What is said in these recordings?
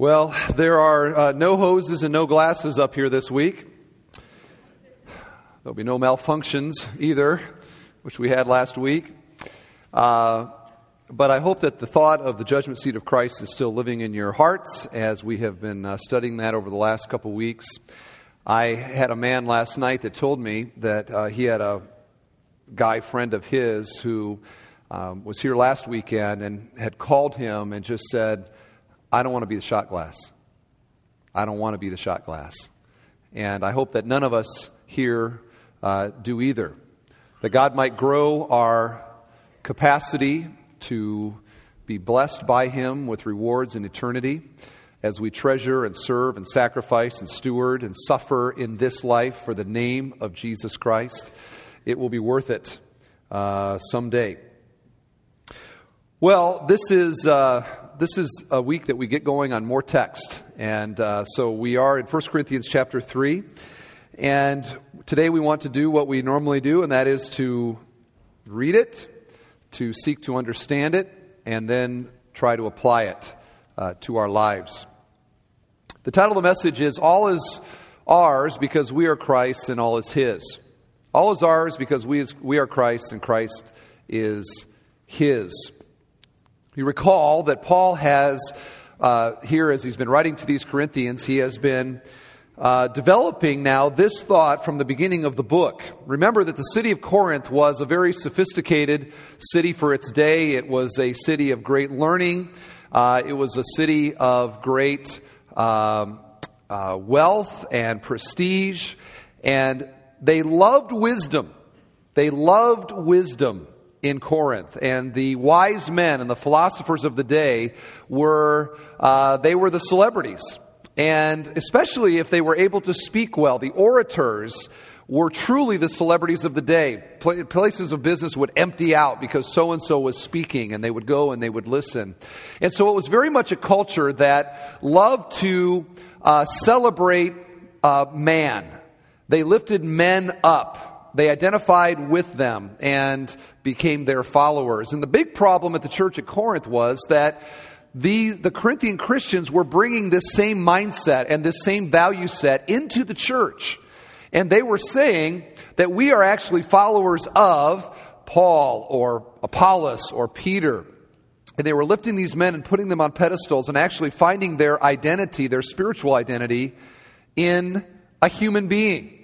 Well, there are uh, no hoses and no glasses up here this week. There'll be no malfunctions either, which we had last week. Uh, but I hope that the thought of the judgment seat of Christ is still living in your hearts as we have been uh, studying that over the last couple weeks. I had a man last night that told me that uh, he had a guy friend of his who um, was here last weekend and had called him and just said, I don't want to be the shot glass. I don't want to be the shot glass. And I hope that none of us here uh, do either. That God might grow our capacity to be blessed by Him with rewards in eternity as we treasure and serve and sacrifice and steward and suffer in this life for the name of Jesus Christ. It will be worth it uh, someday. Well, this is. Uh, this is a week that we get going on more text. And uh, so we are in 1 Corinthians chapter 3. And today we want to do what we normally do, and that is to read it, to seek to understand it, and then try to apply it uh, to our lives. The title of the message is All is Ours because we are Christ and all is His. All is ours because we, is, we are Christ and Christ is His. You recall that Paul has, uh, here as he's been writing to these Corinthians, he has been uh, developing now this thought from the beginning of the book. Remember that the city of Corinth was a very sophisticated city for its day, it was a city of great learning, uh, it was a city of great um, uh, wealth and prestige, and they loved wisdom. They loved wisdom in Corinth. And the wise men and the philosophers of the day were, uh, they were the celebrities. And especially if they were able to speak well, the orators were truly the celebrities of the day. Places of business would empty out because so and so was speaking, and they would go and they would listen. And so it was very much a culture that loved to uh, celebrate uh, man. They lifted men up they identified with them and became their followers. And the big problem at the church at Corinth was that the, the Corinthian Christians were bringing this same mindset and this same value set into the church. And they were saying that we are actually followers of Paul or Apollos or Peter. And they were lifting these men and putting them on pedestals and actually finding their identity, their spiritual identity, in a human being.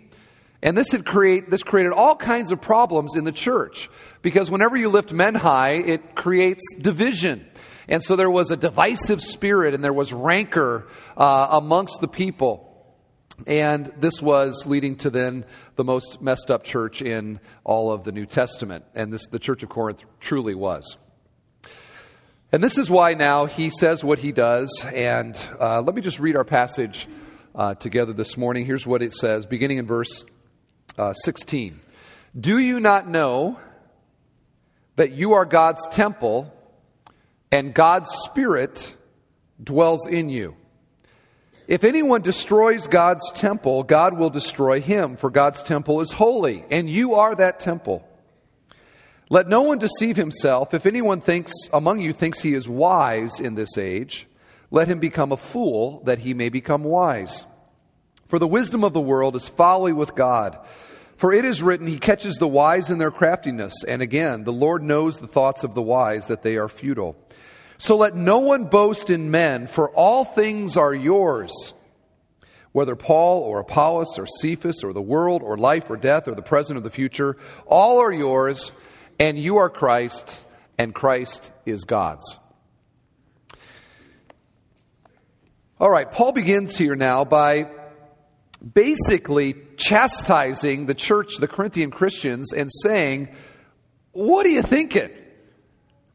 And this had create this created all kinds of problems in the church because whenever you lift men high, it creates division. And so there was a divisive spirit and there was rancor uh, amongst the people. And this was leading to then the most messed up church in all of the New Testament. And this, the church of Corinth truly was. And this is why now he says what he does. And uh, let me just read our passage uh, together this morning. Here's what it says, beginning in verse uh, 16. Do you not know that you are God's temple and God's Spirit dwells in you? If anyone destroys God's temple, God will destroy him, for God's temple is holy, and you are that temple. Let no one deceive himself. If anyone thinks among you thinks he is wise in this age, let him become a fool that he may become wise. For the wisdom of the world is folly with God. For it is written, He catches the wise in their craftiness. And again, the Lord knows the thoughts of the wise, that they are futile. So let no one boast in men, for all things are yours. Whether Paul or Apollos or Cephas or the world or life or death or the present or the future, all are yours, and you are Christ, and Christ is God's. All right, Paul begins here now by basically chastising the church, the Corinthian Christians, and saying, What are you thinking?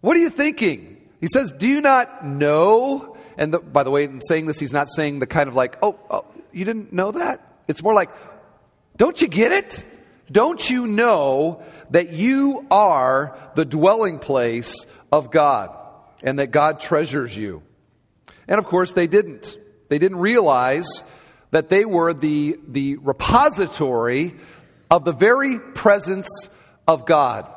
What are you thinking? He says, Do you not know? And the, by the way, in saying this, he's not saying the kind of like, oh, oh, you didn't know that? It's more like, Don't you get it? Don't you know that you are the dwelling place of God and that God treasures you? And of course, they didn't. They didn't realize that they were the, the repository of the very presence of God.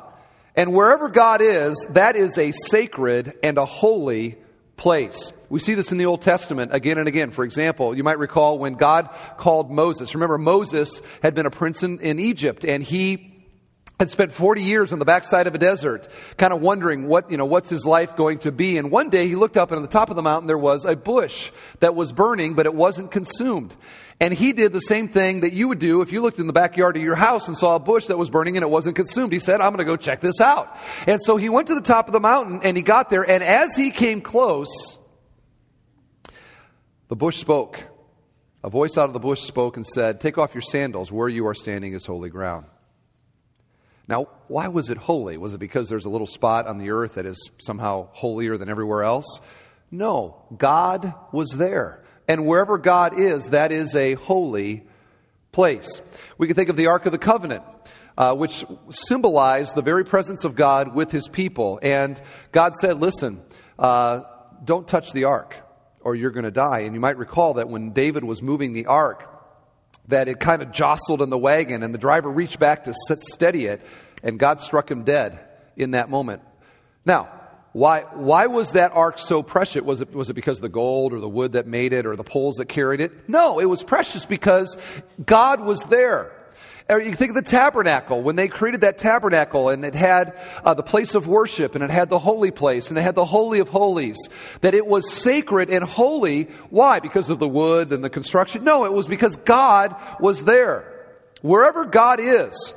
And wherever God is, that is a sacred and a holy place. We see this in the Old Testament again and again. For example, you might recall when God called Moses. Remember, Moses had been a prince in, in Egypt, and he had spent 40 years on the backside of a desert, kind of wondering what, you know, what's his life going to be. And one day he looked up and on the top of the mountain there was a bush that was burning, but it wasn't consumed. And he did the same thing that you would do if you looked in the backyard of your house and saw a bush that was burning and it wasn't consumed. He said, I'm going to go check this out. And so he went to the top of the mountain and he got there. And as he came close, the bush spoke. A voice out of the bush spoke and said, Take off your sandals. Where you are standing is holy ground. Now, why was it holy? Was it because there's a little spot on the earth that is somehow holier than everywhere else? No, God was there. And wherever God is, that is a holy place. We can think of the Ark of the Covenant. Uh, which symbolized the very presence of God with his people. And God said, Listen, uh, don't touch the ark or you're going to die. And you might recall that when David was moving the ark, that it kind of jostled in the wagon, and the driver reached back to steady it, and God struck him dead in that moment. Now, why, why was that ark so precious? Was it, was it because of the gold or the wood that made it or the poles that carried it? No, it was precious because God was there. Or you think of the tabernacle, when they created that tabernacle and it had uh, the place of worship and it had the holy place and it had the holy of holies, that it was sacred and holy. Why? Because of the wood and the construction? No, it was because God was there. Wherever God is,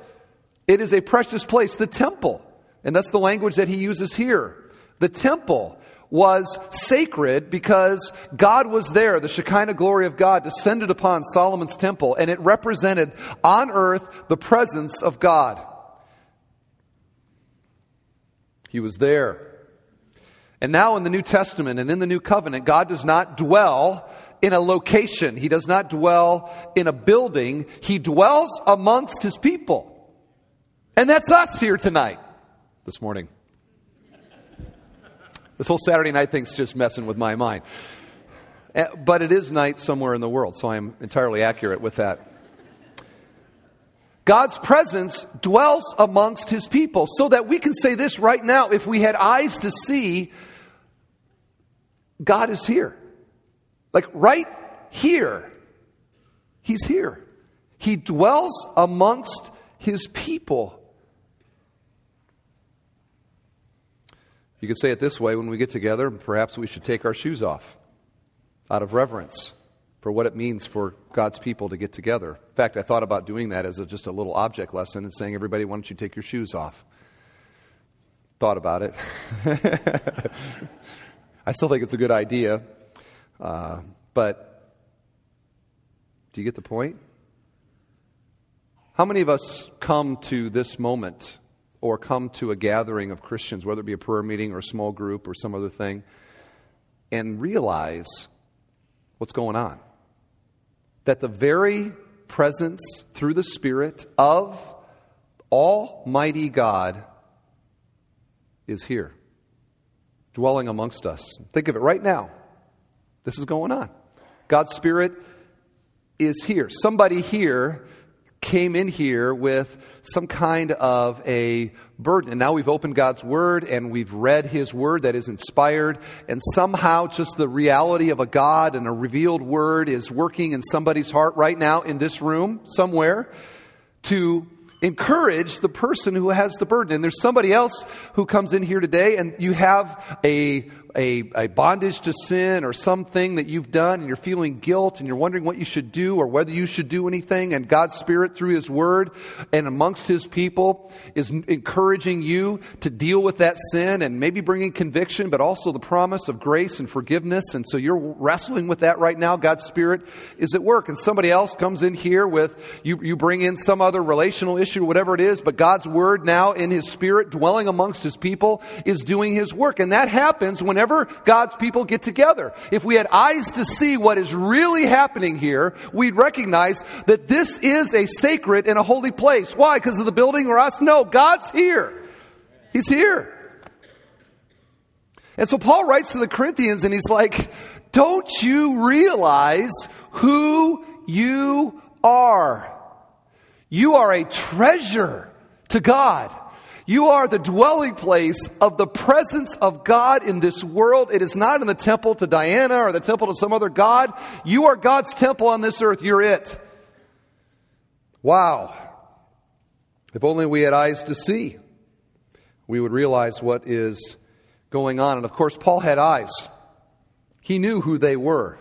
it is a precious place. The temple, and that's the language that he uses here. The temple was sacred because God was there. The Shekinah glory of God descended upon Solomon's temple, and it represented on earth the presence of God. He was there. And now in the New Testament and in the New Covenant, God does not dwell in a location. He does not dwell in a building. He dwells amongst his people. And that's us here tonight, this morning. This whole Saturday night thing's just messing with my mind. Eh, but it is night somewhere in the world, so I'm entirely accurate with that. God's presence dwells amongst his people, so that we can say this right now if we had eyes to see, God is here. Like right here, he's here. He dwells amongst his people. You could say it this way when we get together, perhaps we should take our shoes off out of reverence for what it means for God's people to get together. In fact, I thought about doing that as a, just a little object lesson and saying, everybody, why don't you take your shoes off? Thought about it. I still think it's a good idea. Uh, but do you get the point? How many of us come to this moment or come to a gathering of Christians, whether it be a prayer meeting or a small group or some other thing, and realize what's going on. That the very presence through the Spirit of Almighty God is here, dwelling amongst us. Think of it right now. This is going on. God's Spirit is here. Somebody here came in here with some kind of a burden. And now we've opened God's Word and we've read His Word that is inspired. And somehow just the reality of a God and a revealed Word is working in somebody's heart right now in this room somewhere to encourage the person who has the burden. And there's somebody else who comes in here today and you have a a, a bondage to sin or something that you've done and you're feeling guilt and you're wondering what you should do or whether you should do anything, and God's Spirit through His Word and amongst His people is encouraging you to deal with that sin and maybe bringing conviction, but also the promise of grace and forgiveness. And so you're wrestling with that right now. God's Spirit is at work. And somebody else comes in here with, you, you bring in some other relational issue, whatever it is, but God's Word now in His Spirit dwelling amongst His people is doing His work. And that happens whenever whenever God's people get together. If we had eyes to see what is really happening here, we'd recognize that this is a sacred and a holy place. Why? Because of the building or us? No, God's here. He's here. And so Paul writes to the Corinthians and he's like, don't you realize who you are? You are a treasure to God. You are the dwelling place of the presence of God in this world. It is not in the temple to Diana or the temple to some other God. You are God's temple on this earth. You're it. Wow. If only we had eyes to see, we would realize what is going on. And of course, Paul had eyes. He knew who they were.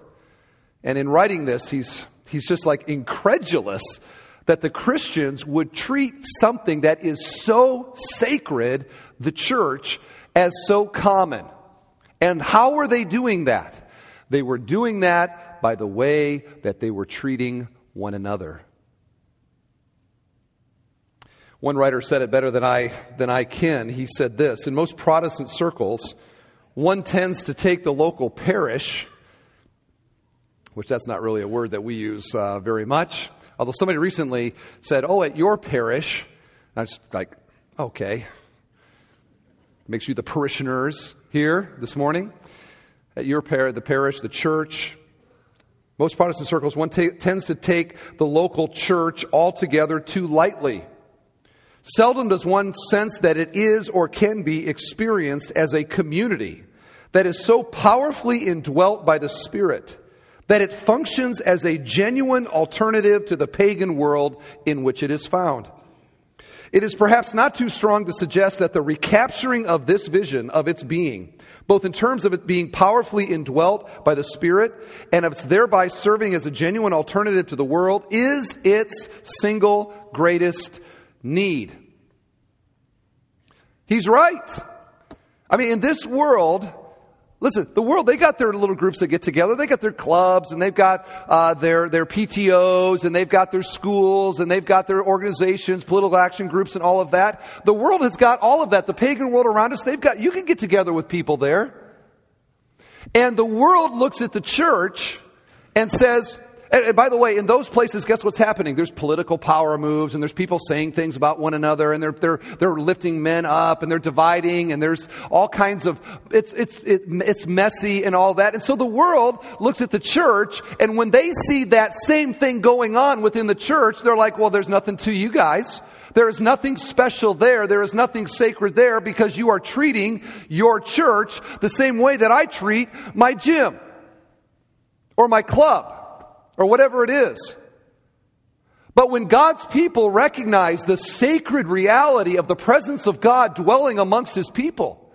And in writing this, he's, he's just like incredulous that the Christians would treat something that is so sacred, the church, as so common. And how were they doing that? They were doing that by the way that they were treating one another. One writer said it better than I, than I can. He said this In most Protestant circles, one tends to take the local parish, which that's not really a word that we use uh, very much. Although somebody recently said, Oh, at your parish, I was like, okay. Makes you the parishioners here this morning. At your par- the parish, the church. Most Protestant circles, one t- tends to take the local church altogether too lightly. Seldom does one sense that it is or can be experienced as a community that is so powerfully indwelt by the Spirit that it functions as a genuine alternative to the pagan world in which it is found. It is perhaps not too strong to suggest that the recapturing of this vision of its being, both in terms of it being powerfully indwelt by the Spirit and of its thereby serving as a genuine alternative to the world, is its single greatest need. He's right. I mean, in this world, Listen, the world, they got their little groups that get together. They got their clubs and they've got uh, their, their PTOs and they've got their schools and they've got their organizations, political action groups and all of that. The world has got all of that. The pagan world around us, they've got, you can get together with people there. And the world looks at the church and says, and, and, by the way, in those places, guess what's happening? There's political power moves and there's people saying things about one another and they're, they're, they're lifting men up and they're dividing and there's all kinds of, it's, it's, it, it's messy and all that. And so the world looks at the church and when they see that same thing going on within the church, they're like, well, there's nothing to you guys. There is nothing special there. There is nothing sacred there because you are treating your church the same way that I treat my gym or my club or whatever it is. But when God's people recognize the sacred reality of the presence of God dwelling amongst his people,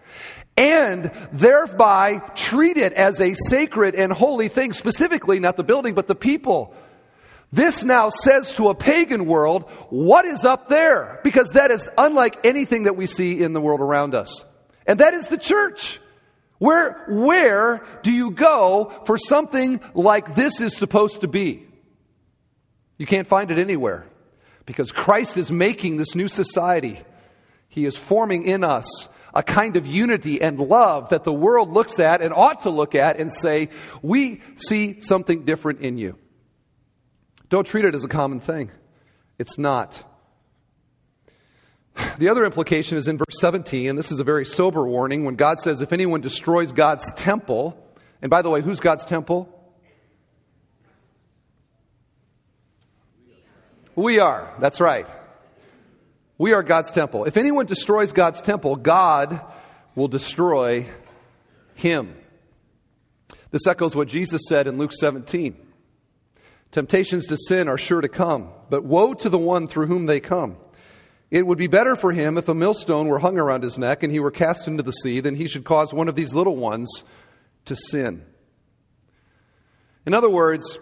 and thereby treat it as a sacred and holy thing, specifically not the building, but the people. This now says to a pagan world, what is up there? Because that is unlike anything that we see in the world around us. And that is the church. Where, where do you go for something like this is supposed to be? You can't find it anywhere because Christ is making this new society. He is forming in us a kind of unity and love that the world looks at and ought to look at and say, we see something different in you. Don't treat it as a common thing. It's not. The other implication is in verse 17, and this is a very sober warning when God says, If anyone destroys God's temple, and by the way, who's God's temple? We are. That's right. We are God's temple. If anyone destroys God's temple, God will destroy him. This echoes what Jesus said in Luke 17. Temptations to sin are sure to come, but woe to the one through whom they come. It would be better for him if a millstone were hung around his neck and he were cast into the sea than he should cause one of these little ones to sin. In other words,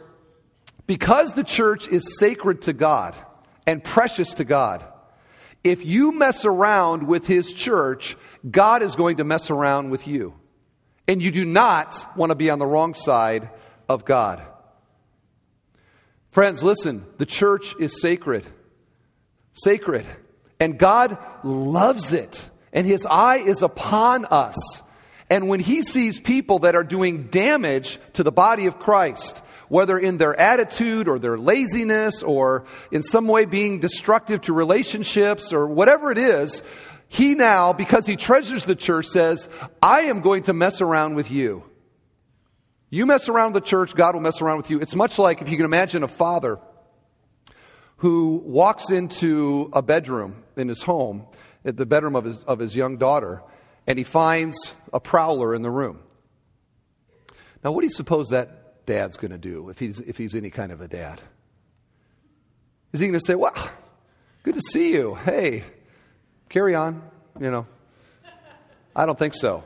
because the church is sacred to God and precious to God, if you mess around with his church, God is going to mess around with you. And you do not want to be on the wrong side of God. Friends, listen, the church is sacred. Sacred. And God loves it. And His eye is upon us. And when He sees people that are doing damage to the body of Christ, whether in their attitude or their laziness or in some way being destructive to relationships or whatever it is, he now, because he treasures the church, says, I am going to mess around with you. You mess around with the church, God will mess around with you. It's much like if you can imagine a father who walks into a bedroom in his home at the bedroom of his, of his young daughter, and he finds a prowler in the room. Now, what do you suppose that dad's going to do if he's, if he's any kind of a dad? Is he going to say, Wow, good to see you. Hey, carry on? You know, I don't think so.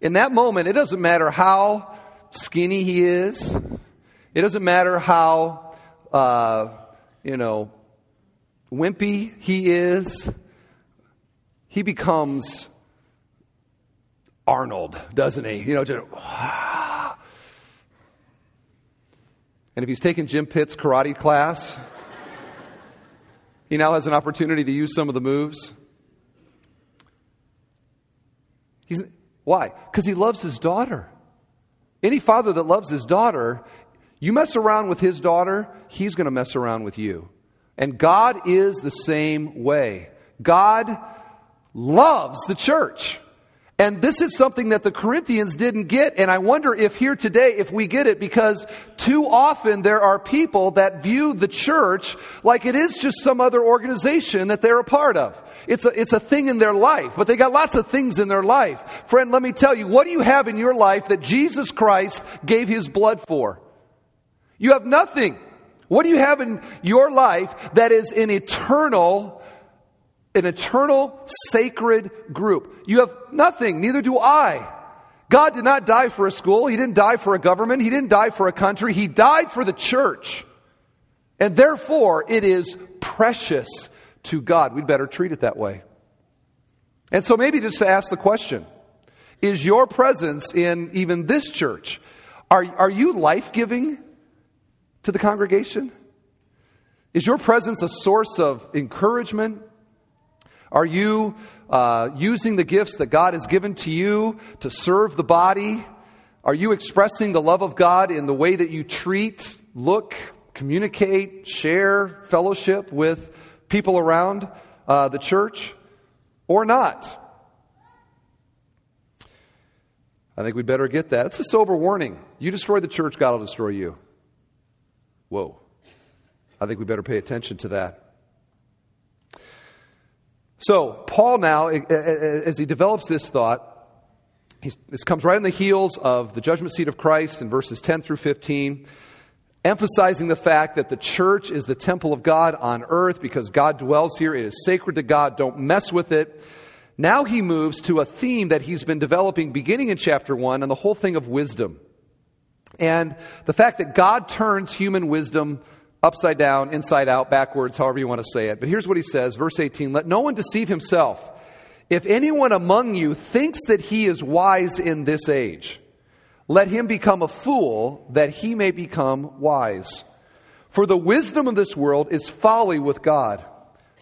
In that moment, it doesn't matter how skinny he is, it doesn't matter how, uh, you know, wimpy he is, he becomes Arnold, doesn't he? You know, just, and if he's taken Jim Pitt's karate class, he now has an opportunity to use some of the moves. He's, why? Because he loves his daughter. Any father that loves his daughter, you mess around with his daughter, he's going to mess around with you. And God is the same way. God loves the church. And this is something that the Corinthians didn't get. And I wonder if here today, if we get it, because too often there are people that view the church like it is just some other organization that they're a part of. It's a, it's a thing in their life, but they got lots of things in their life. Friend, let me tell you, what do you have in your life that Jesus Christ gave his blood for? You have nothing. What do you have in your life that is an eternal, an eternal sacred group? You have nothing, neither do I. God did not die for a school. He didn't die for a government. He didn't die for a country. He died for the church. And therefore, it is precious to God. We'd better treat it that way. And so maybe just to ask the question, is your presence in even this church, are, are you life giving? To the congregation? Is your presence a source of encouragement? Are you uh, using the gifts that God has given to you to serve the body? Are you expressing the love of God in the way that you treat, look, communicate, share, fellowship with people around uh, the church? Or not? I think we better get that. It's a sober warning. You destroy the church, God will destroy you. Whoa. I think we better pay attention to that. So, Paul now, eh, eh, eh, as he develops this thought, this comes right on the heels of the judgment seat of Christ in verses 10 through 15, emphasizing the fact that the church is the temple of God on earth because God dwells here. It is sacred to God. Don't mess with it. Now he moves to a theme that he's been developing beginning in chapter 1 and the whole thing of wisdom. And the fact that God turns human wisdom upside down, inside out, backwards, however you want to say it. But here's what he says, verse 18 Let no one deceive himself. If anyone among you thinks that he is wise in this age, let him become a fool that he may become wise. For the wisdom of this world is folly with God.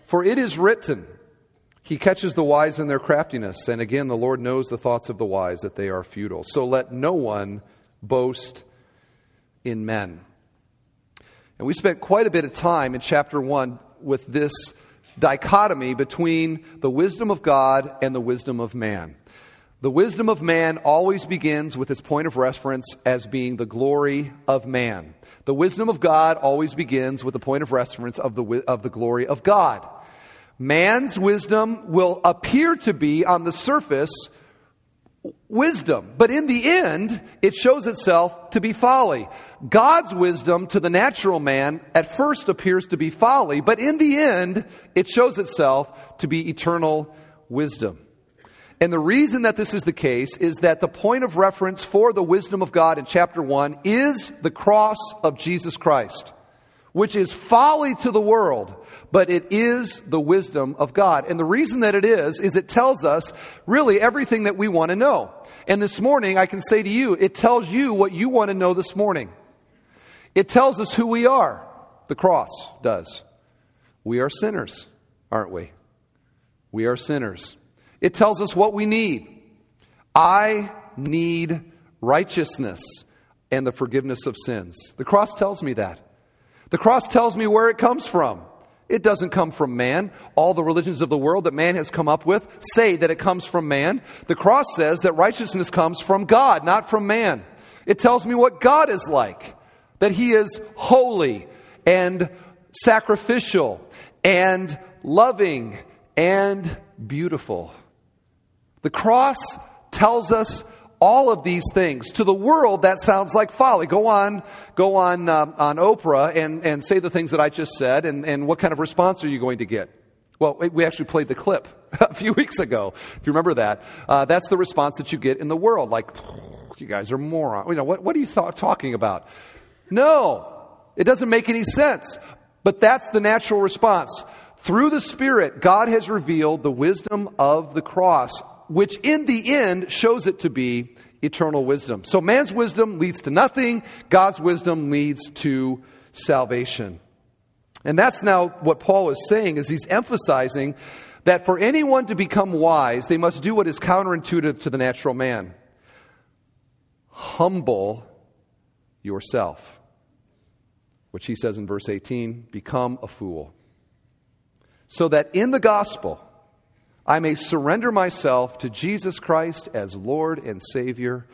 For it is written, He catches the wise in their craftiness. And again, the Lord knows the thoughts of the wise, that they are futile. So let no one boast in men. And we spent quite a bit of time in chapter 1 with this dichotomy between the wisdom of God and the wisdom of man. The wisdom of man always begins with its point of reference as being the glory of man. The wisdom of God always begins with the point of reference of the, of the glory of God. Man's wisdom will appear to be on the surface wisdom. But in the end, it shows itself to be folly. God's wisdom to the natural man at first appears to be folly, but in the end, it shows itself to be eternal wisdom. And the reason that this is the case is that the point of reference for the wisdom of God in chapter 1 is the cross of Jesus Christ, which is folly to the world, but it is the wisdom of God. And the reason that it is, is it tells us really everything that we want to know. And this morning, I can say to you, it tells you what you want to know this morning. It tells us who we are. The cross does. We are sinners, aren't we? We are sinners. It tells us what we need. I need righteousness and the forgiveness of sins. The cross tells me that. The cross tells me where it comes from. It doesn't come from man. All the religions of the world that man has come up with say that it comes from man. The cross says that righteousness comes from God, not from man. It tells me what God is like, that he is holy and sacrificial and loving and beautiful. The cross tells us all of these things. To the world, that sounds like folly. Go on, go on um, on Oprah and, and say the things that I just said, and, and what kind of response are you going to get? Well, we actually played the clip a few weeks ago, if you remember that. Uh, that's the response that you get in the world, like, you guys are morons. You know, what, what are you th- talking about? No, it doesn't make any sense. But that's the natural response. Through the Spirit, God has revealed the wisdom of the cross, which in the end shows it to be eternal wisdom. So man's wisdom leads to nothing, God's wisdom leads to salvation. And that's now what Paul is saying is he's emphasizing that for anyone to become wise, they must do what is counterintuitive to the natural man. Humble yourself. Which he says in verse 18, become a fool. So that in the gospel, I may surrender myself to Jesus Christ as Lord and Savior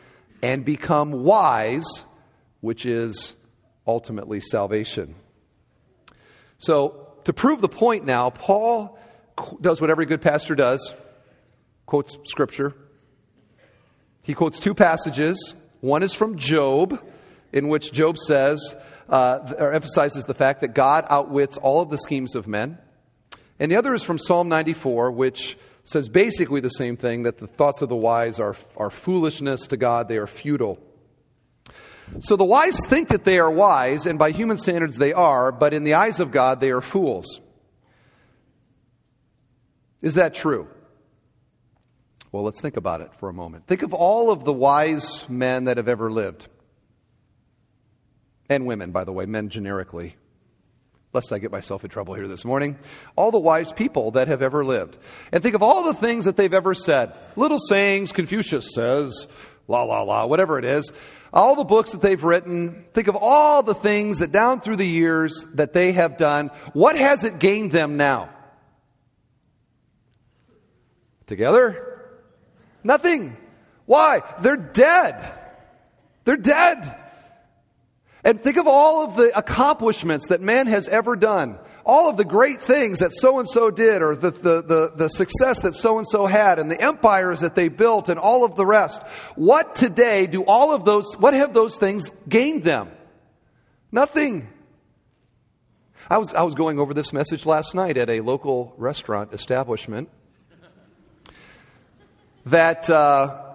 and become wise, which is ultimately salvation. So, to prove the point now, Paul does what every good pastor does quotes scripture. He quotes two passages. One is from Job, in which Job says, uh, or emphasizes the fact that God outwits all of the schemes of men. And the other is from Psalm 94, which says basically the same thing that the thoughts of the wise are, are foolishness to God, they are futile. So the wise think that they are wise, and by human standards they are, but in the eyes of God they are fools. Is that true? Well, let's think about it for a moment. Think of all of the wise men that have ever lived. And women, by the way, men generically lest I get myself in trouble here this morning, all the wise people that have ever lived. And think of all the things that they've ever said. Little sayings, Confucius says, la la la, whatever it is. All the books that they've written. Think of all the things that down through the years that they have done. What has it gained them now? Together? Nothing. Why? They're dead. They're dead. And think of all of the accomplishments that man has ever done. All of the great things that so and so did, or the, the, the, the success that so and so had, and the empires that they built, and all of the rest. What today do all of those, what have those things gained them? Nothing. I was, I was going over this message last night at a local restaurant establishment that. Uh,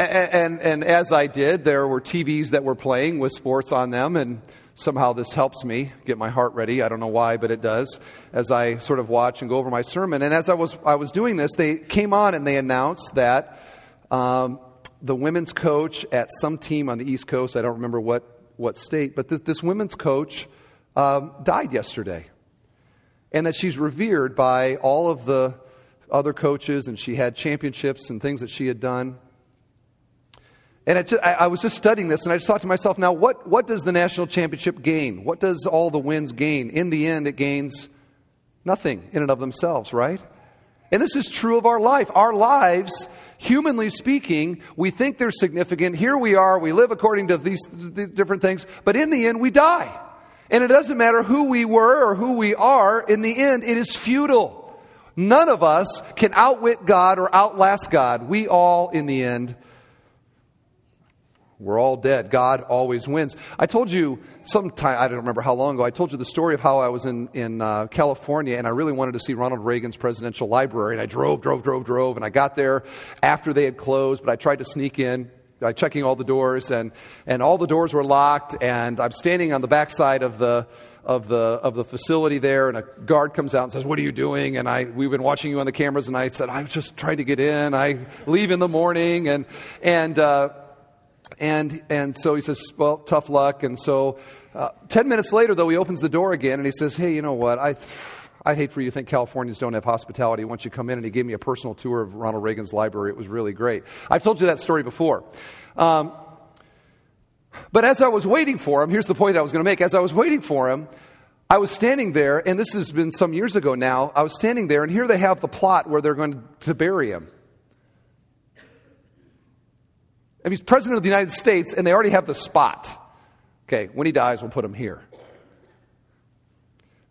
and, and, as I did, there were TVs that were playing with sports on them, and somehow this helps me get my heart ready. I don't know why, but it does, as I sort of watch and go over my sermon. And as I was, I was doing this, they came on and they announced that um, the women's coach at some team on the East Coast, I don't remember what, what state, but this, this women's coach um, died yesterday. And that she's revered by all of the other coaches, and she had championships and things that she had done. And I, I, was just studying this, and I just thought to myself, now, what, what does the national championship gain? What does all the wins gain? In the end, it gains nothing in and of themselves, right? And this is true of our life. Our lives, humanly speaking, we think they're significant. Here we are, we live according to these different things, but in the end, we die. And it doesn't matter who we were or who we are, in the end, it is futile. None of us can outwit God or outlast God. We all, in the end, we're all dead. God always wins. I told you sometime, I don't remember how long ago, I told you the story of how I was in, in uh, California and I really wanted to see Ronald Reagan's presidential library. And I drove, drove, drove, drove, and I got there after they had closed, but I tried to sneak in by checking all the doors, and, and all the doors were locked. And I'm standing on the backside of the, of the, of the facility there, and a guard comes out and says, What are you doing? And I, we've been watching you on the cameras, and I said, I'm just trying to get in. I leave in the morning. And, and, uh, and, and so he says, Well, tough luck. And so uh, 10 minutes later, though, he opens the door again and he says, Hey, you know what? I, I'd hate for you to think Californians don't have hospitality once you come in. And he gave me a personal tour of Ronald Reagan's library. It was really great. I've told you that story before. Um, but as I was waiting for him, here's the point I was going to make. As I was waiting for him, I was standing there, and this has been some years ago now. I was standing there, and here they have the plot where they're going to bury him. I mean, he's president of the United States, and they already have the spot. Okay, when he dies, we'll put him here.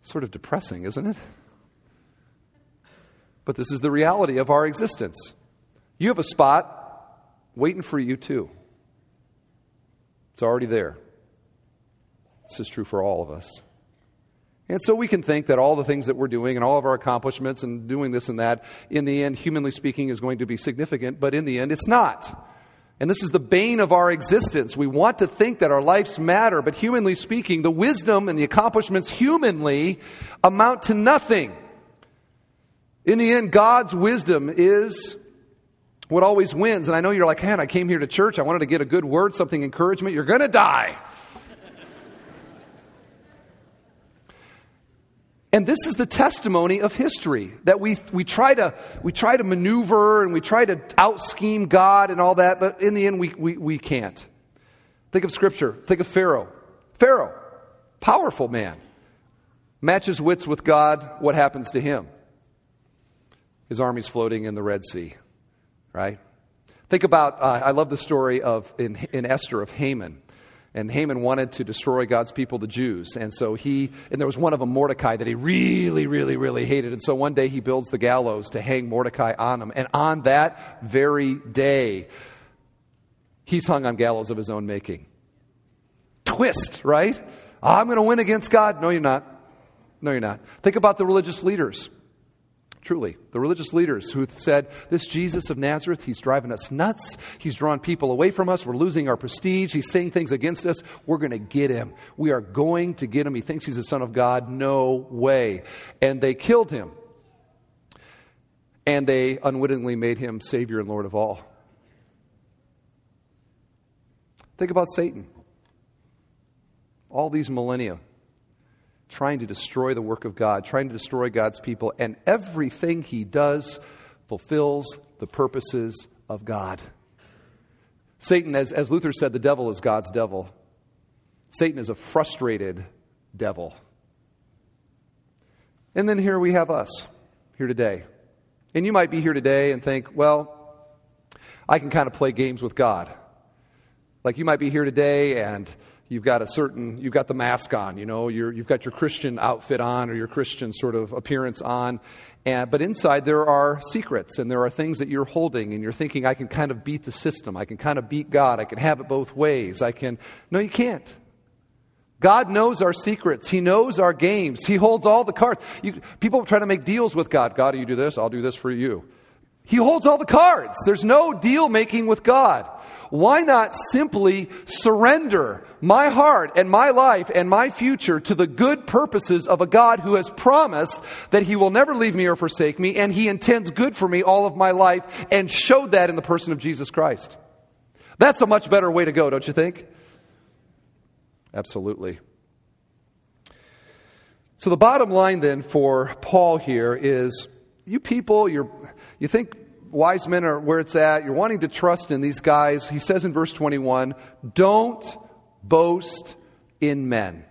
It's Sort of depressing, isn't it? But this is the reality of our existence. You have a spot waiting for you, too. It's already there. This is true for all of us. And so we can think that all the things that we're doing and all of our accomplishments and doing this and that, in the end, humanly speaking, is going to be significant, but in the end, it's not. And this is the bane of our existence. We want to think that our lives matter, but humanly speaking, the wisdom and the accomplishments humanly amount to nothing. In the end, God's wisdom is what always wins. And I know you're like, man, I came here to church. I wanted to get a good word, something encouragement. You're going to die. And this is the testimony of history that we, we, try to, we try to maneuver and we try to out scheme God and all that, but in the end, we, we, we can't. Think of Scripture. Think of Pharaoh. Pharaoh, powerful man, matches wits with God. What happens to him? His army's floating in the Red Sea, right? Think about, uh, I love the story of in, in Esther of Haman. And Haman wanted to destroy God's people, the Jews. And so he, and there was one of them, Mordecai, that he really, really, really hated. And so one day he builds the gallows to hang Mordecai on him. And on that very day, he's hung on gallows of his own making. Twist, right? I'm going to win against God. No, you're not. No, you're not. Think about the religious leaders. Truly, the religious leaders who said, This Jesus of Nazareth, he's driving us nuts. He's drawing people away from us. We're losing our prestige. He's saying things against us. We're going to get him. We are going to get him. He thinks he's the Son of God. No way. And they killed him. And they unwittingly made him Savior and Lord of all. Think about Satan. All these millennia trying to destroy the work of God, trying to destroy God's people, and everything he does fulfills the purposes of God. Satan, as, as Luther said, the devil is God's devil. Satan is a frustrated devil. And then here we have us, here today. And you might be here today and think, well, I can kind of play games with God. Like you might be here today and you've got a certain you've got the mask on you know you have got your christian outfit on or your christian sort of appearance on. And, but inside there are secrets and there are things that you're holding and you're thinking i can kind of beat the system. I can kind of beat god. I can have it both ways. I can no you can't. God knows our secrets. He knows our games. He holds all the cards. You, people try to make deals with god. God you do this. I'll do this for you. He holds all the cards. There's no deal making with god why not simply surrender my heart and my life and my future to the good purposes of a God who has promised that he will never leave me or forsake me and he intends good for me all of my life and showed that in the person of Jesus Christ? That's a much better way to go, don't you think? Absolutely. So the bottom line then for Paul here is you people, you you think wise men are where it's at. You're wanting to trust in these guys. He says in verse 21 don't boast in men.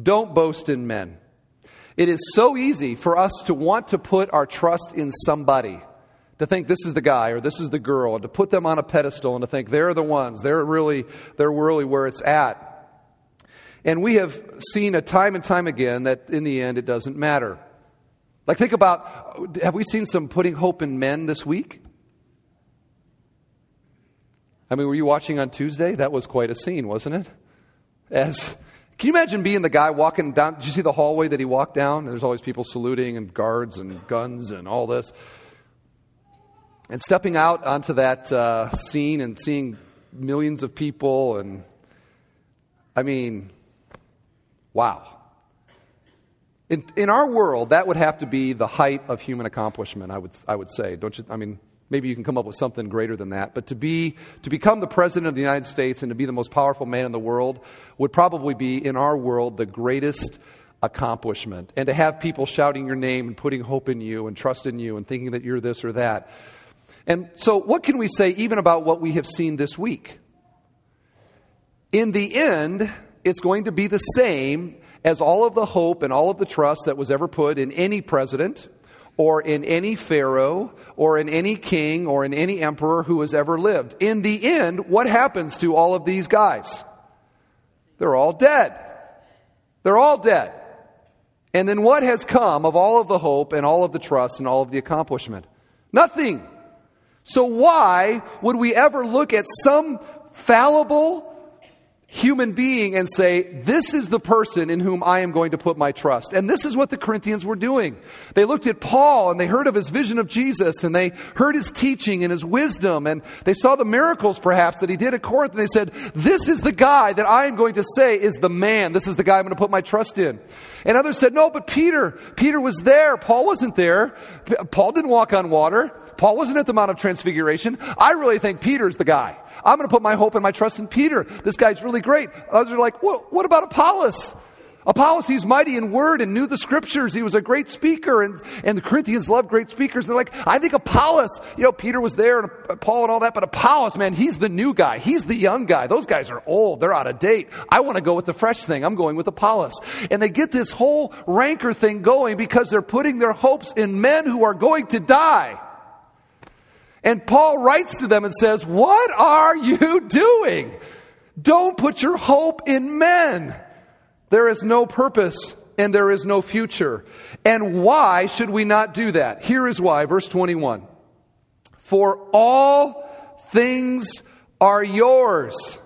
Don't boast in men. It is so easy for us to want to put our trust in somebody, to think this is the guy or this is the girl, and to put them on a pedestal and to think they're the ones, they're really, they're really where it's at. And we have seen a time and time again that in the end it doesn't matter. Like, think about have we seen some putting hope in men this week? I mean, were you watching on Tuesday? That was quite a scene, wasn't it? As can you imagine being the guy walking down? Did you see the hallway that he walked down? There's always people saluting and guards and guns and all this. And stepping out onto that uh, scene and seeing millions of people, and I mean, wow. In, in our world, that would have to be the height of human accomplishment, I would, I would say. Don't you? I mean, maybe you can come up with something greater than that. But to, be, to become the President of the United States and to be the most powerful man in the world would probably be, in our world, the greatest accomplishment. And to have people shouting your name and putting hope in you and trust in you and thinking that you're this or that. And so, what can we say even about what we have seen this week? In the end, it's going to be the same as all of the hope and all of the trust that was ever put in any president or in any pharaoh or in any king or in any emperor who has ever lived. In the end, what happens to all of these guys? They're all dead. They're all dead. And then what has come of all of the hope and all of the trust and all of the accomplishment? Nothing. So why would we ever look at some fallible human being and say, This is the person in whom I am going to put my trust. And this is what the Corinthians were doing. They looked at Paul and they heard of his vision of Jesus and they heard his teaching and his wisdom and they saw the miracles perhaps that he did at Corinth and they said, This is the guy that I am going to say is the man. This is the guy I'm going to put my trust in. And others said, No, but Peter, Peter was there. Paul wasn't there. Paul didn't walk on water. Paul wasn't at the Mount of Transfiguration. I really think Peter's the guy. I'm going to put my hope and my trust in Peter. This guy's really great. Others are like, well, what about Apollos? Apollos, he's mighty in word and knew the scriptures. He was a great speaker, and, and the Corinthians love great speakers. They're like, I think Apollos, you know, Peter was there and uh, Paul and all that, but Apollos, man, he's the new guy. He's the young guy. Those guys are old. They're out of date. I want to go with the fresh thing. I'm going with Apollos. And they get this whole rancor thing going because they're putting their hopes in men who are going to die. And Paul writes to them and says, What are you doing? Don't put your hope in men. There is no purpose and there is no future. And why should we not do that? Here is why, verse 21. For all things are yours.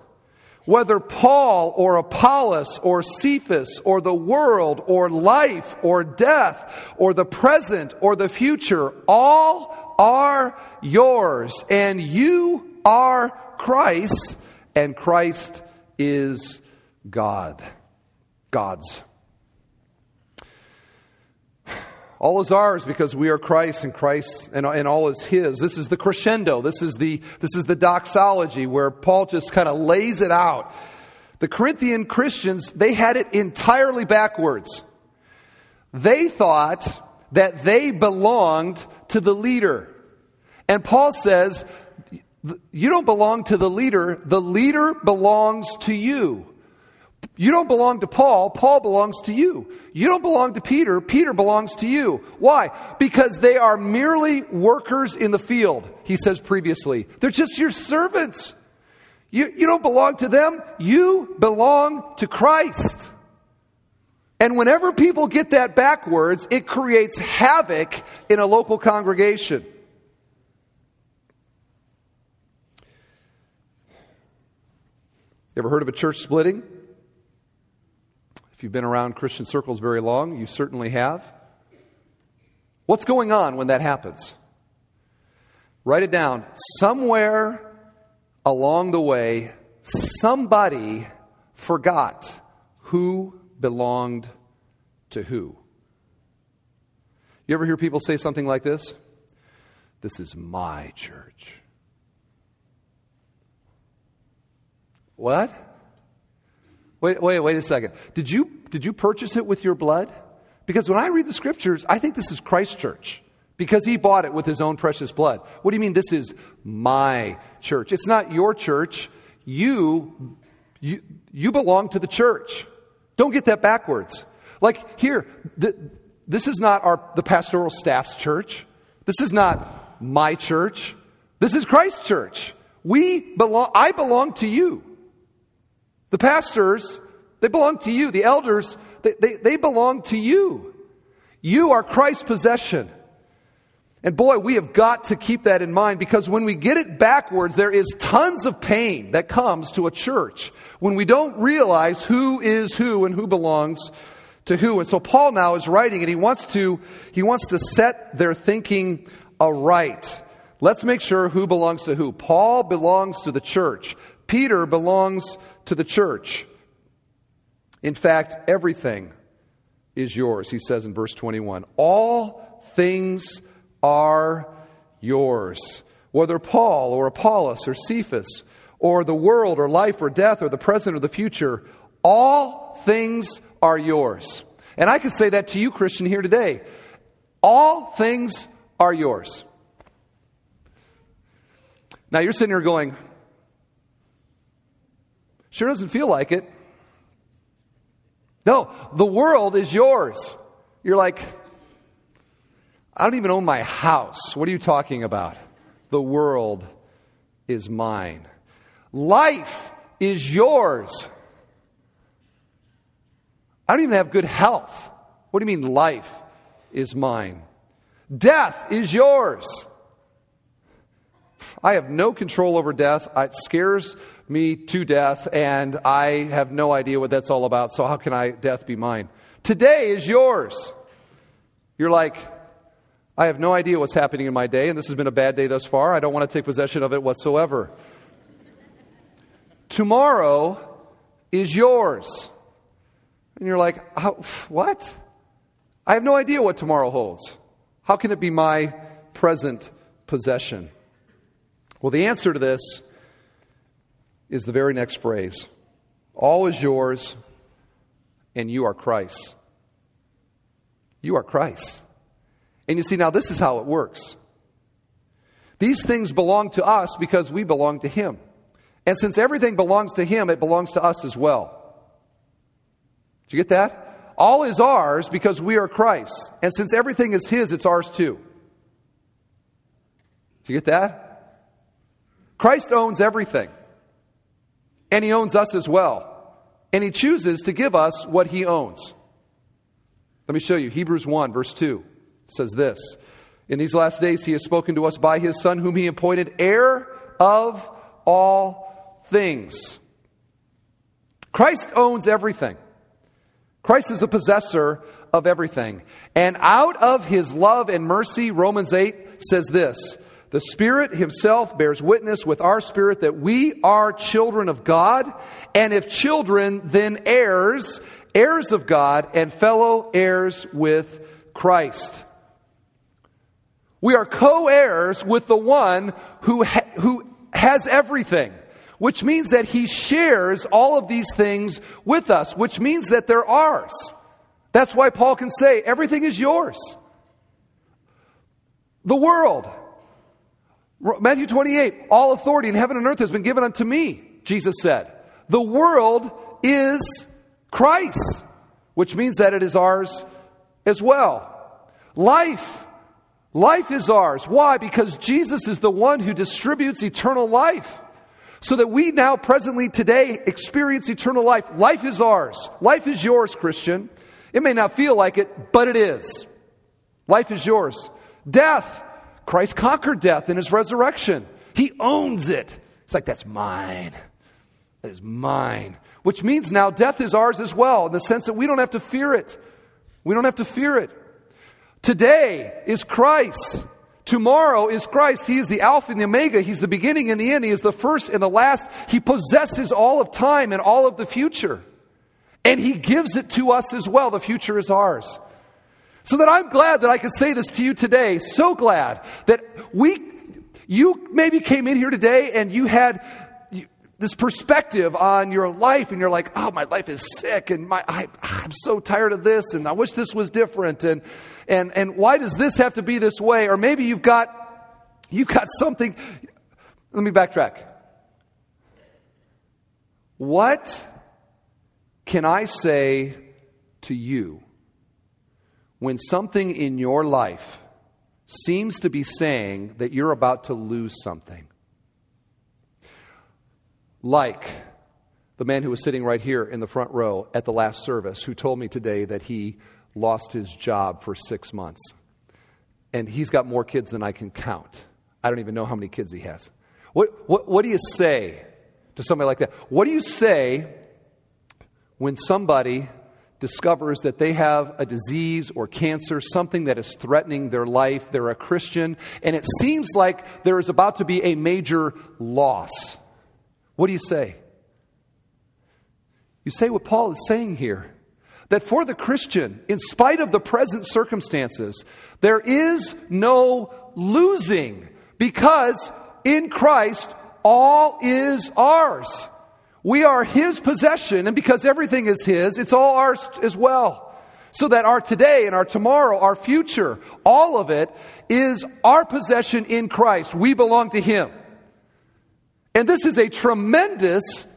Whether Paul or Apollos or Cephas or the world or life or death or the present or the future, all are yours, and you are Christ, and Christ is God. God's. All is ours because we are Christ and Christ and, and all is His. This is the crescendo. This is the, this is the doxology where Paul just kind of lays it out. The Corinthian Christians, they had it entirely backwards. They thought that they belonged to the leader. And Paul says, You don't belong to the leader, the leader belongs to you. You don't belong to Paul, Paul belongs to you. You don't belong to Peter, Peter belongs to you. Why? Because they are merely workers in the field, he says previously. They're just your servants. You, you don't belong to them, you belong to Christ. And whenever people get that backwards, it creates havoc in a local congregation. Ever heard of a church splitting? If you've been around Christian circles very long, you certainly have. What's going on when that happens? Write it down. Somewhere along the way, somebody forgot who belonged to who. You ever hear people say something like this? This is my church. What? Wait, wait, wait a second. Did you, did you purchase it with your blood? Because when I read the scriptures, I think this is Christ's church because he bought it with his own precious blood. What do you mean this is my church? It's not your church. You, you, you belong to the church. Don't get that backwards. Like here, th- this is not our, the pastoral staff's church. This is not my church. This is Christ's church. We belong, I belong to you. The pastors, they belong to you. The elders, they, they, they belong to you. You are Christ's possession. And boy, we have got to keep that in mind because when we get it backwards, there is tons of pain that comes to a church when we don't realize who is who and who belongs to who. And so Paul now is writing and he wants to, he wants to set their thinking aright. Let's make sure who belongs to who. Paul belongs to the church. Peter belongs to the church. In fact, everything is yours, he says in verse 21. All things are yours. Whether Paul or Apollos or Cephas or the world or life or death or the present or the future, all things are yours. And I can say that to you, Christian, here today. All things are yours. Now you're sitting here going, Sure doesn't feel like it. No, the world is yours. You're like, I don't even own my house. What are you talking about? The world is mine. Life is yours. I don't even have good health. What do you mean, life is mine? Death is yours. I have no control over death. It scares me to death, and I have no idea what that's all about. So, how can I, death be mine? Today is yours. You're like, I have no idea what's happening in my day, and this has been a bad day thus far. I don't want to take possession of it whatsoever. Tomorrow is yours. And you're like, what? I have no idea what tomorrow holds. How can it be my present possession? Well, the answer to this is the very next phrase All is yours, and you are Christ. You are Christ. And you see, now this is how it works. These things belong to us because we belong to Him. And since everything belongs to Him, it belongs to us as well. Do you get that? All is ours because we are Christ. And since everything is His, it's ours too. Do you get that? Christ owns everything. And He owns us as well. And He chooses to give us what He owns. Let me show you. Hebrews 1, verse 2 says this In these last days, He has spoken to us by His Son, whom He appointed heir of all things. Christ owns everything. Christ is the possessor of everything. And out of his love and mercy, Romans 8 says this The Spirit himself bears witness with our spirit that we are children of God, and if children, then heirs, heirs of God, and fellow heirs with Christ. We are co heirs with the one who, ha- who has everything which means that he shares all of these things with us, which means that they're ours. That's why Paul can say, everything is yours. The world. Matthew 28, all authority in heaven and earth has been given unto me, Jesus said. The world is Christ, which means that it is ours as well. Life. Life is ours. Why? Because Jesus is the one who distributes eternal life. So that we now, presently, today, experience eternal life. Life is ours. Life is yours, Christian. It may not feel like it, but it is. Life is yours. Death. Christ conquered death in his resurrection. He owns it. It's like, that's mine. That is mine. Which means now death is ours as well, in the sense that we don't have to fear it. We don't have to fear it. Today is Christ. Tomorrow is Christ. He is the Alpha and the Omega. He's the beginning and the end. He is the first and the last. He possesses all of time and all of the future. And He gives it to us as well. The future is ours. So that I'm glad that I can say this to you today. So glad that we, you maybe came in here today and you had this perspective on your life and you're like, oh, my life is sick and my, I, I'm so tired of this and I wish this was different. And, and, and why does this have to be this way? Or maybe you've got, you've got something. Let me backtrack. What can I say to you when something in your life seems to be saying that you're about to lose something? Like the man who was sitting right here in the front row at the last service who told me today that he lost his job for six months. And he's got more kids than I can count. I don't even know how many kids he has. What, what, what do you say to somebody like that? What do you say when somebody discovers that they have a disease or cancer, something that is threatening their life? They're a Christian, and it seems like there is about to be a major loss. What do you say? You say what Paul is saying here that for the Christian, in spite of the present circumstances, there is no losing because in Christ all is ours. We are His possession, and because everything is His, it's all ours as well. So that our today and our tomorrow, our future, all of it is our possession in Christ. We belong to Him. And this is a tremendous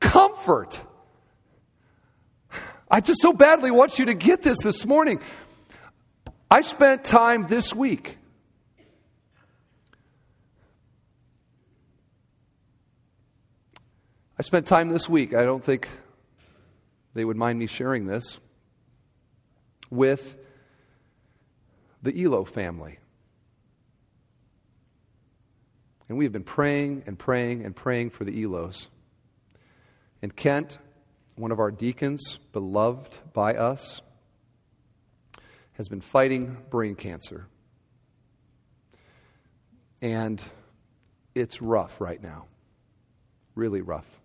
comfort. I just so badly want you to get this this morning. I spent time this week I spent time this week. I don't think they would mind me sharing this. with the Elo family. And we have been praying and praying and praying for the Elos. And Kent, one of our deacons, beloved by us, has been fighting brain cancer. And it's rough right now. Really rough.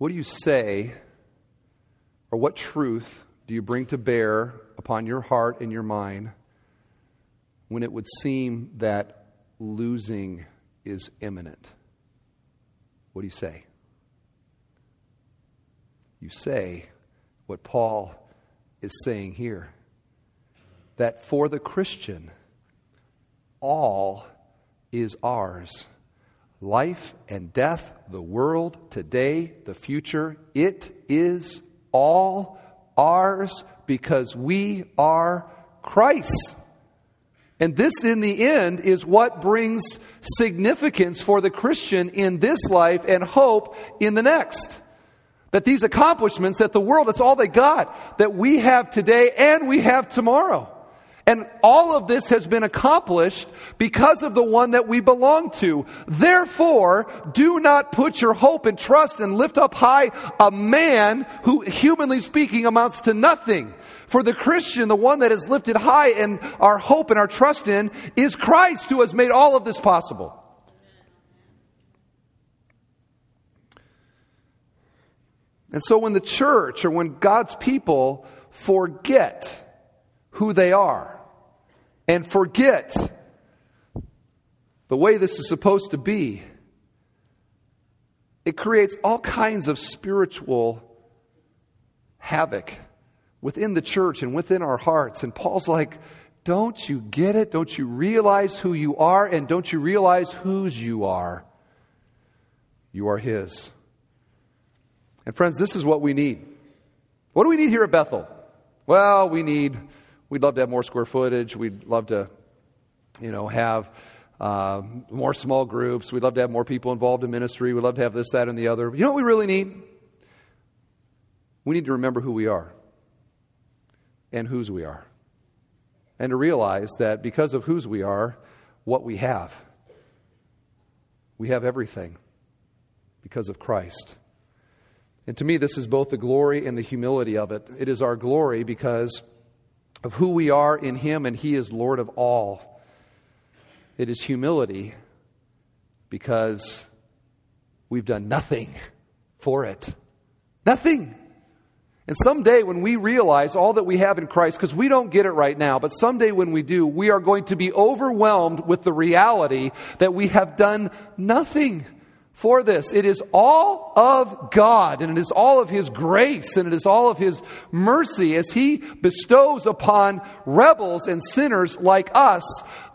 What do you say, or what truth do you bring to bear upon your heart and your mind when it would seem that losing is imminent? What do you say? You say what Paul is saying here that for the Christian, all is ours. Life and death, the world, today, the future, it is all ours because we are Christ. And this, in the end, is what brings significance for the Christian in this life and hope in the next. That these accomplishments, that the world, that's all they got, that we have today and we have tomorrow. And all of this has been accomplished because of the one that we belong to. Therefore, do not put your hope and trust and lift up high a man who, humanly speaking, amounts to nothing. For the Christian, the one that is lifted high and our hope and our trust in is Christ who has made all of this possible. And so when the church or when God's people forget who they are and forget the way this is supposed to be, it creates all kinds of spiritual havoc within the church and within our hearts. And Paul's like, don't you get it? Don't you realize who you are? And don't you realize whose you are? You are His. And friends, this is what we need. What do we need here at Bethel? Well, we need, we'd love to have more square footage. We'd love to, you know, have uh, more small groups. We'd love to have more people involved in ministry. We'd love to have this, that, and the other. You know what we really need? We need to remember who we are and whose we are. And to realize that because of whose we are, what we have. We have everything because of Christ. And to me, this is both the glory and the humility of it. It is our glory because of who we are in Him, and He is Lord of all. It is humility because we've done nothing for it. Nothing. And someday when we realize all that we have in Christ, because we don't get it right now, but someday when we do, we are going to be overwhelmed with the reality that we have done nothing for this. It is all of God, and it is all of His grace, and it is all of His mercy as He bestows upon rebels and sinners like us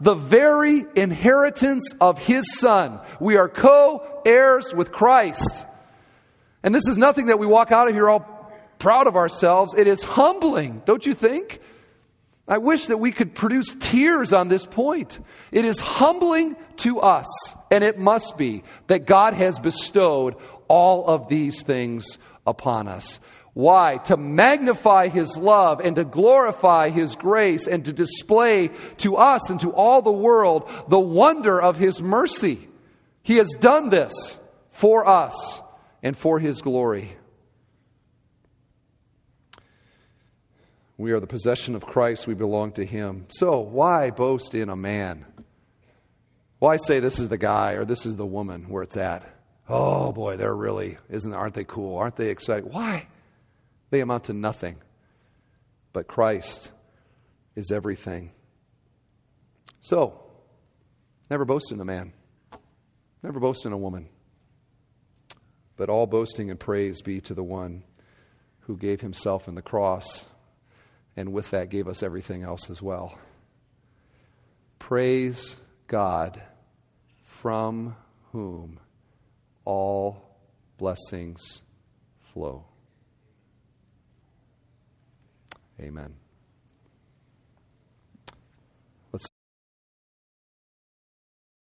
the very inheritance of His Son. We are co heirs with Christ. And this is nothing that we walk out of here all proud of ourselves. It is humbling, don't you think? I wish that we could produce tears on this point. It is humbling to us, and it must be, that God has bestowed all of these things upon us. Why? To magnify His love and to glorify His grace and to display to us and to all the world the wonder of His mercy. He has done this for us and for His glory. We are the possession of Christ. We belong to Him. So, why boast in a man? Why say this is the guy or this is the woman where it's at? Oh boy, they're really, isn't, aren't they cool? Aren't they exciting? Why? They amount to nothing. But Christ is everything. So, never boast in a man, never boast in a woman. But all boasting and praise be to the one who gave himself in the cross and with that gave us everything else as well. Praise God, from whom all blessings flow. Amen.